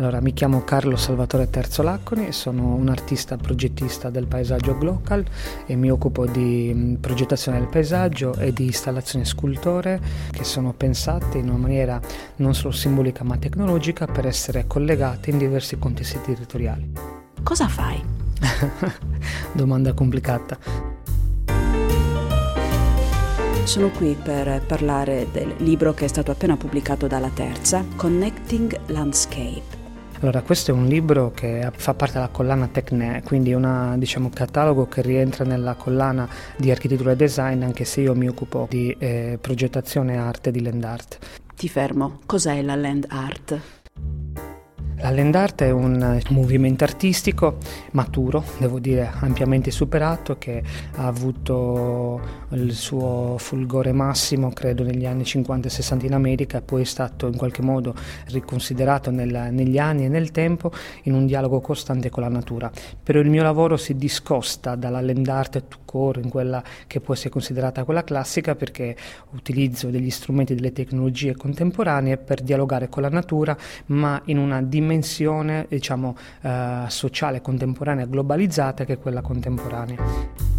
Allora, mi chiamo Carlo Salvatore Terzolacconi, sono un artista progettista del paesaggio Glocal e mi occupo di mm, progettazione del paesaggio e di installazioni scultoree che sono pensate in una maniera non solo simbolica ma tecnologica per essere collegate in diversi contesti territoriali. Cosa fai? Domanda complicata. Sono qui per parlare del libro che è stato appena pubblicato dalla Terza, Connecting Landscape. Allora, questo è un libro che fa parte della collana Tecne, quindi un diciamo, catalogo che rientra nella collana di architettura e design, anche se io mi occupo di eh, progettazione e arte di land art. Ti fermo, cos'è la land art? La land art è un movimento artistico maturo, devo dire ampiamente superato, che ha avuto il suo fulgore massimo credo negli anni 50 e 60 in America poi è stato in qualche modo riconsiderato nel, negli anni e nel tempo in un dialogo costante con la natura. Però il mio lavoro si discosta dalla land art core, in quella che può essere considerata quella classica, perché utilizzo degli strumenti e delle tecnologie contemporanee per dialogare con la natura, ma in una dimensione dimensione diciamo, eh, sociale contemporanea globalizzata che è quella contemporanea.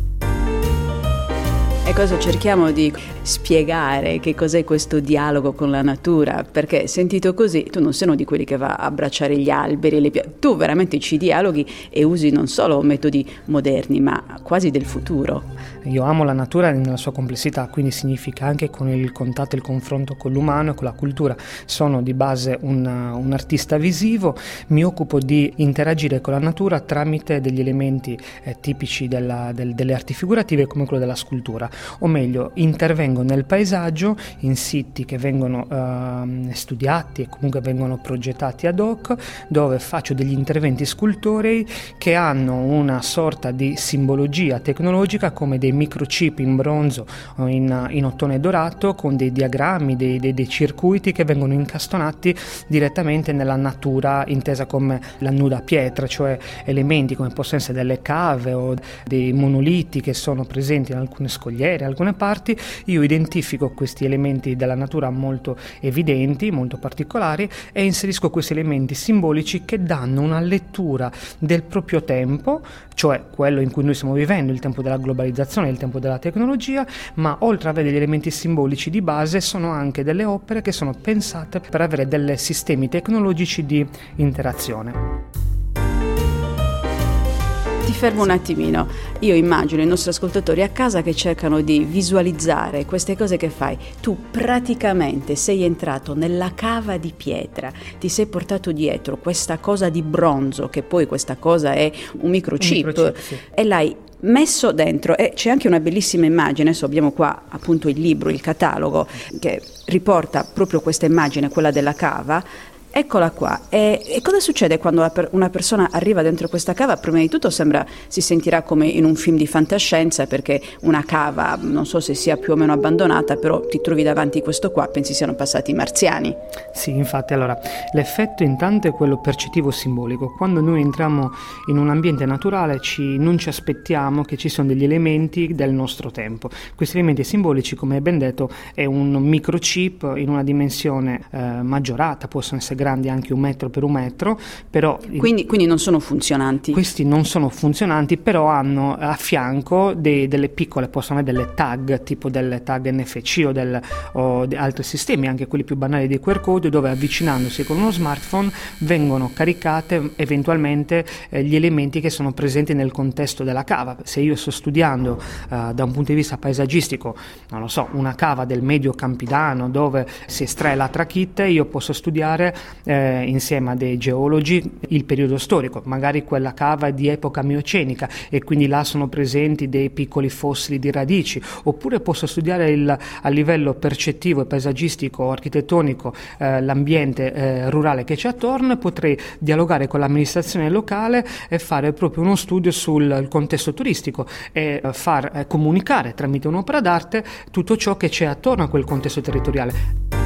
E cosa cerchiamo di spiegare che cos'è questo dialogo con la natura? Perché sentito così, tu non sei uno di quelli che va a abbracciare gli alberi, le piante, tu veramente ci dialoghi e usi non solo metodi moderni, ma quasi del futuro. Io amo la natura nella sua complessità, quindi significa anche con il contatto e il confronto con l'umano e con la cultura. Sono di base un, un artista visivo, mi occupo di interagire con la natura tramite degli elementi eh, tipici della, del, delle arti figurative come quello della scultura o meglio intervengo nel paesaggio in siti che vengono eh, studiati e comunque vengono progettati ad hoc dove faccio degli interventi scultorei che hanno una sorta di simbologia tecnologica come dei microchip in bronzo o in, in ottone dorato con dei diagrammi, dei, dei, dei circuiti che vengono incastonati direttamente nella natura intesa come la nuda pietra, cioè elementi come possono essere delle cave o dei monoliti che sono presenti in alcune scogliere in alcune parti, io identifico questi elementi della natura molto evidenti, molto particolari e inserisco questi elementi simbolici che danno una lettura del proprio tempo, cioè quello in cui noi stiamo vivendo, il tempo della globalizzazione, il tempo della tecnologia, ma oltre ad avere degli elementi simbolici di base sono anche delle opere che sono pensate per avere dei sistemi tecnologici di interazione. Ti fermo un attimino. Io immagino i nostri ascoltatori a casa che cercano di visualizzare queste cose che fai. Tu praticamente sei entrato nella cava di pietra, ti sei portato dietro questa cosa di bronzo, che poi questa cosa è un microchip, un microchip sì. e l'hai messo dentro e c'è anche una bellissima immagine, adesso abbiamo qua appunto il libro, il catalogo che riporta proprio questa immagine, quella della cava, Eccola qua. E, e cosa succede quando una persona arriva dentro questa cava? Prima di tutto sembra si sentirà come in un film di fantascienza perché una cava, non so se sia più o meno abbandonata, però ti trovi davanti questo qua, pensi siano passati i marziani. Sì, infatti, allora, l'effetto intanto è quello percettivo simbolico. Quando noi entriamo in un ambiente naturale ci, non ci aspettiamo che ci sono degli elementi del nostro tempo. Questi elementi simbolici, come ben detto, è un microchip in una dimensione eh, maggiorata, possono essere grandi anche un metro per un metro, però... Quindi, quindi non sono funzionanti? Questi non sono funzionanti, però hanno a fianco dei, delle piccole, possono avere delle tag, tipo delle tag NFC o, del, o altri sistemi, anche quelli più banali dei QR code, dove avvicinandosi con uno smartphone vengono caricate eventualmente eh, gli elementi che sono presenti nel contesto della cava. Se io sto studiando eh, da un punto di vista paesaggistico, non lo so, una cava del medio campidano dove si estrae la trachite, io posso studiare eh, insieme a dei geologi il periodo storico, magari quella cava è di epoca miocenica e quindi là sono presenti dei piccoli fossili di radici, oppure posso studiare il, a livello percettivo paesaggistico, architettonico, eh, l'ambiente eh, rurale che c'è attorno e potrei dialogare con l'amministrazione locale e fare proprio uno studio sul contesto turistico e eh, far eh, comunicare tramite un'opera d'arte tutto ciò che c'è attorno a quel contesto territoriale.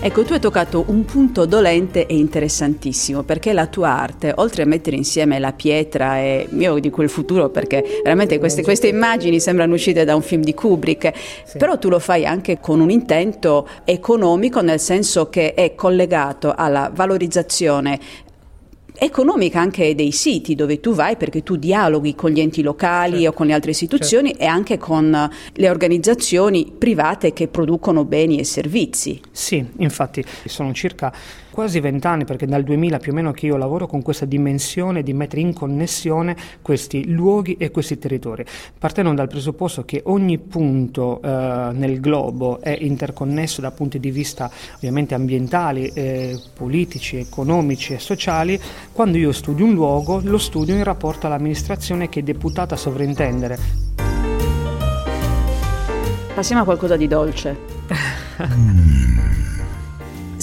Ecco, tu hai toccato un punto dolente e interessantissimo perché la tua arte, oltre a mettere insieme la pietra e io dico il futuro perché veramente queste, queste immagini sembrano uscite da un film di Kubrick, sì. però tu lo fai anche con un intento economico nel senso che è collegato alla valorizzazione economica anche dei siti dove tu vai perché tu dialoghi con gli enti locali certo. o con le altre istituzioni certo. e anche con le organizzazioni private che producono beni e servizi. Sì, infatti sono circa quasi vent'anni, perché dal 2000 più o meno che io lavoro con questa dimensione di mettere in connessione questi luoghi e questi territori, partendo dal presupposto che ogni punto eh, nel globo è interconnesso da punti di vista ovviamente ambientali, eh, politici, economici e sociali, quando io studio un luogo lo studio in rapporto all'amministrazione che è deputata a sovrintendere. Passiamo a qualcosa di dolce.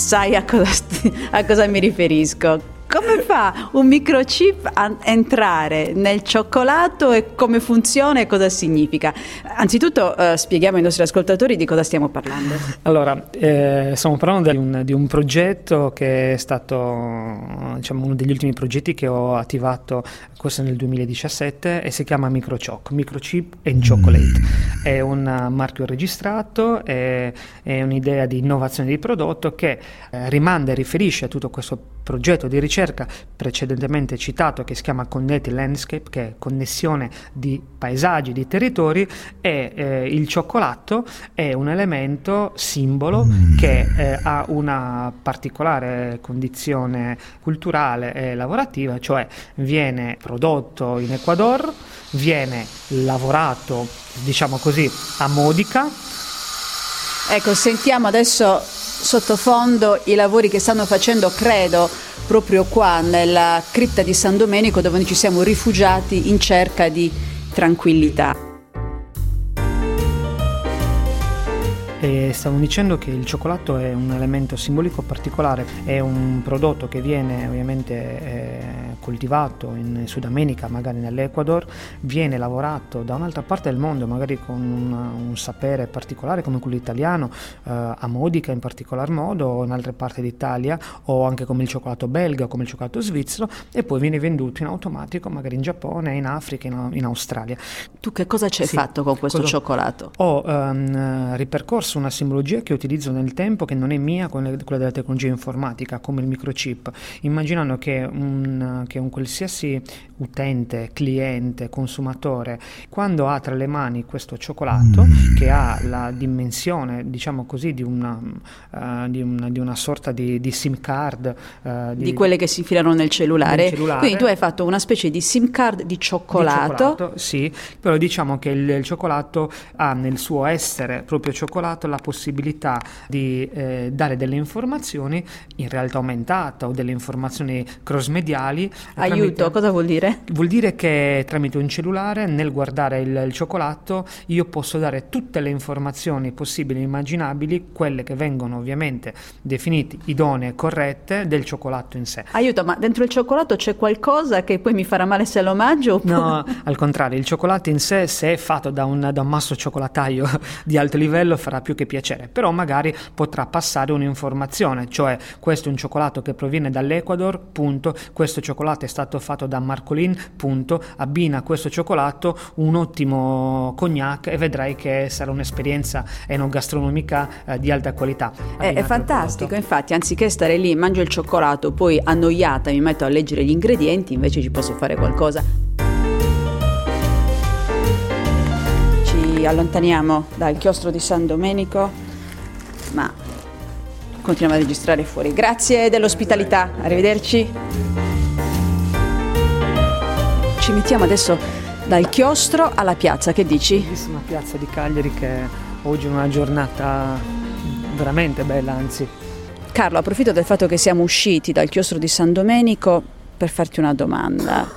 sai a cosa, a cosa mi riferisco. Come fa un microchip a entrare nel cioccolato e come funziona e cosa significa? Anzitutto eh, spieghiamo ai nostri ascoltatori di cosa stiamo parlando. Allora, eh, stiamo parlando di un, di un, progetto che è stato diciamo, uno degli ultimi progetti che ho attivato questo nel 2017 e si chiama Microchoc, Microchip and Chocolate. È un marchio registrato, è, è un'idea di innovazione di prodotto che eh, rimanda e riferisce a tutto questo progetto di ricerca precedentemente citato che si chiama Connected Landscape, che è connessione di paesaggi, di territori e eh, il cioccolato è un elemento simbolo che eh, ha una particolare condizione culturale e lavorativa, cioè viene prodotto in Ecuador, viene lavorato, diciamo così, a Modica. Ecco, sentiamo adesso sottofondo i lavori che stanno facendo, credo, proprio qua nella cripta di San Domenico dove noi ci siamo rifugiati in cerca di tranquillità. E stavo dicendo che il cioccolato è un elemento simbolico particolare, è un prodotto che viene ovviamente eh, coltivato in Sud America, magari nell'Ecuador, viene lavorato da un'altra parte del mondo, magari con una, un sapere particolare come quello italiano, eh, a Modica in particolar modo, o in altre parti d'Italia, o anche come il cioccolato belga, come il cioccolato svizzero, e poi viene venduto in automatico magari in Giappone, in Africa, in, in Australia. Tu che cosa ci hai sì, fatto con questo cosa... cioccolato? Ho um, ripercorso una simbologia che utilizzo nel tempo che non è mia, quella della tecnologia informatica, come il microchip, immaginando che un, che un qualsiasi utente, cliente, consumatore, quando ha tra le mani questo cioccolato che ha la dimensione, diciamo così, di una, uh, di una, di una sorta di, di, SIM card. Uh, di, di, quelle che si infilano nel cellulare. nel cellulare. Quindi tu hai fatto una specie di SIM card di cioccolato. Di cioccolato sì, però diciamo che il, il cioccolato ha nel suo essere proprio cioccolato la possibilità di eh, dare delle informazioni in realtà aumentata o delle informazioni cross mediali. Aiuto, tramite, cosa vuol dire? Vuol dire che tramite un cellulare nel guardare il, il cioccolato io posso dare tutte le informazioni possibili e immaginabili, quelle che vengono ovviamente definite idonee e corrette del cioccolato in sé. Aiuto, ma dentro il cioccolato c'è qualcosa che poi mi farà male se lo mangio? Oppure... No, al contrario, il cioccolato in sé se è fatto da un, da un masso cioccolataio di alto livello farà più che piacere, però magari potrà passare un'informazione, cioè questo è un cioccolato che proviene dall'Ecuador, punto, questo cioccolato è stato fatto da Marcolin, punto, abbina questo cioccolato un ottimo cognac e vedrai che sarà un'esperienza enogastronomica eh, di alta qualità. È, è fantastico, infatti, anziché stare lì, mangio il cioccolato, poi annoiata mi metto a leggere gli ingredienti, invece ci posso fare qualcosa allontaniamo dal chiostro di San Domenico, ma continuiamo a registrare fuori. Grazie dell'ospitalità, arrivederci. Ci mettiamo adesso dal chiostro alla piazza, che dici? Bellissima piazza di Cagliari che oggi è una giornata veramente bella, anzi. Carlo, approfitto del fatto che siamo usciti dal chiostro di San Domenico per farti una domanda.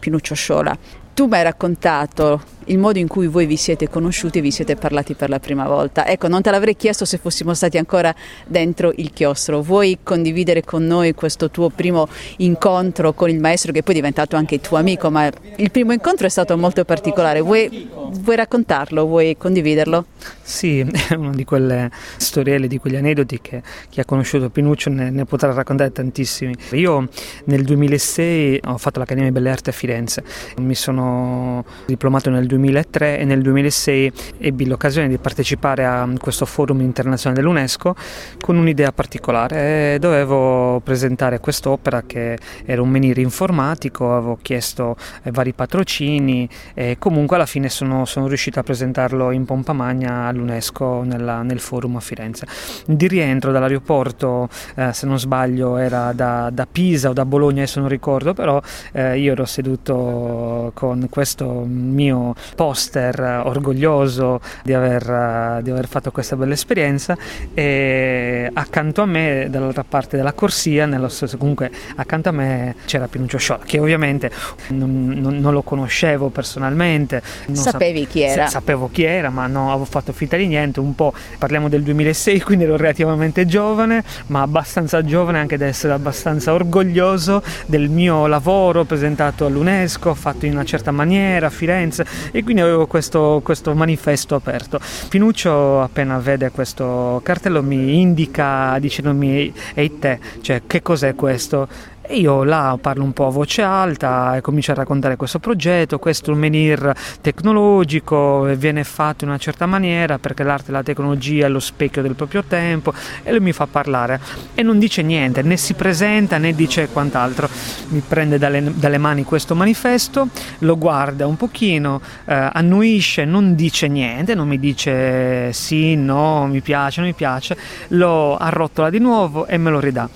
Pinuccio Sciola, tu mi hai raccontato il modo in cui voi vi siete conosciuti e vi siete parlati per la prima volta. Ecco, non te l'avrei chiesto se fossimo stati ancora dentro il chiostro. Vuoi condividere con noi questo tuo primo incontro con il maestro che poi è diventato anche tuo amico, ma il primo incontro è stato molto particolare. Vuoi Vuoi raccontarlo? Vuoi condividerlo? Sì, è una di quelle storielle, di quegli aneddoti che chi ha conosciuto Pinuccio ne, ne potrà raccontare tantissimi. Io nel 2006 ho fatto l'Accademia di Belle Arti a Firenze, mi sono diplomato nel 2003 e nel 2006 ebbi l'occasione di partecipare a questo forum internazionale dell'UNESCO con un'idea particolare. Dovevo presentare quest'opera che era un menire informatico, avevo chiesto eh, vari patrocini e comunque alla fine sono, sono riuscito a presentarlo in pompa magna all'UNESCO nella, nel forum a Firenze. Di rientro dall'aeroporto, eh, se non sbaglio, era da, da, Pisa o da Bologna, adesso non ricordo, però eh, io ero seduto con questo mio poster orgoglioso di aver, di aver fatto questa bella esperienza e accanto a me, dall'altra parte della corsia, nello stesso, comunque accanto a me c'era Pinuccio Sciola, che ovviamente non, non, non lo conoscevo personalmente. Sapevi sap- chi era? Sapevo chi era, ma non avevo fatto finta di niente, un po' parliamo del 2006, quindi ero relativamente giovane, ma abbastanza giovane anche da essere abbastanza orgoglioso del mio lavoro presentato all'UNESCO, fatto in una certa maniera a Firenze e quindi avevo questo, questo manifesto aperto. Pinuccio appena vede questo cartello mi indica dicendomi ehi te, cioè che cos'è questo? E io là parlo un po' a voce alta e comincio a raccontare questo progetto, questo è un menhir tecnologico, viene fatto in una certa maniera perché l'arte e la tecnologia è lo specchio del proprio tempo e lui mi fa parlare e non dice niente, né si presenta né dice quant'altro. Mi prende dalle, dalle mani questo manifesto, lo guarda un pochino, eh, annuisce, non dice niente, non mi dice sì, no, mi piace, non mi piace, lo arrotola di nuovo e me lo ridà.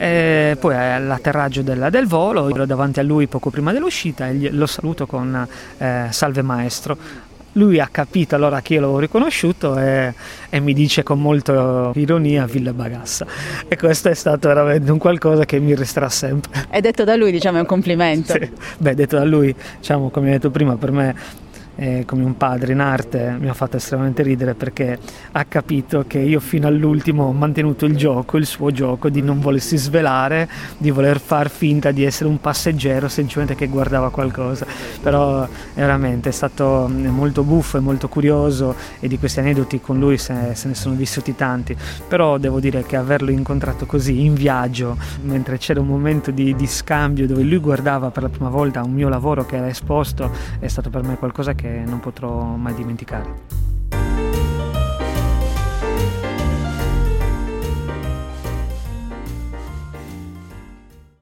E poi all'atterraggio del, del, volo, ero davanti a lui poco prima dell'uscita e lo saluto con eh, salve maestro. Lui ha capito allora che io l'avevo riconosciuto e, e mi dice con molta ironia Villa Bagassa. E questo è stato veramente un qualcosa che mi resterà sempre. È detto da lui, diciamo, è un complimento. Sì. Beh, detto da lui, diciamo, come ho detto prima, per me eh, come un padre in arte mi ha fatto estremamente ridere perché ha capito che io fino all'ultimo ho mantenuto il gioco, il suo gioco di non volersi svelare, di voler far finta di essere un passeggero semplicemente che guardava qualcosa. Però veramente è stato mm, molto buffo e molto curioso e di questi aneddoti con lui se, se ne sono vissuti tanti. Però devo dire che averlo incontrato così in viaggio, mentre c'era un momento di, di scambio dove lui guardava per la prima volta un mio lavoro che era esposto, è stato per me qualcosa che non potrò mai dimenticare.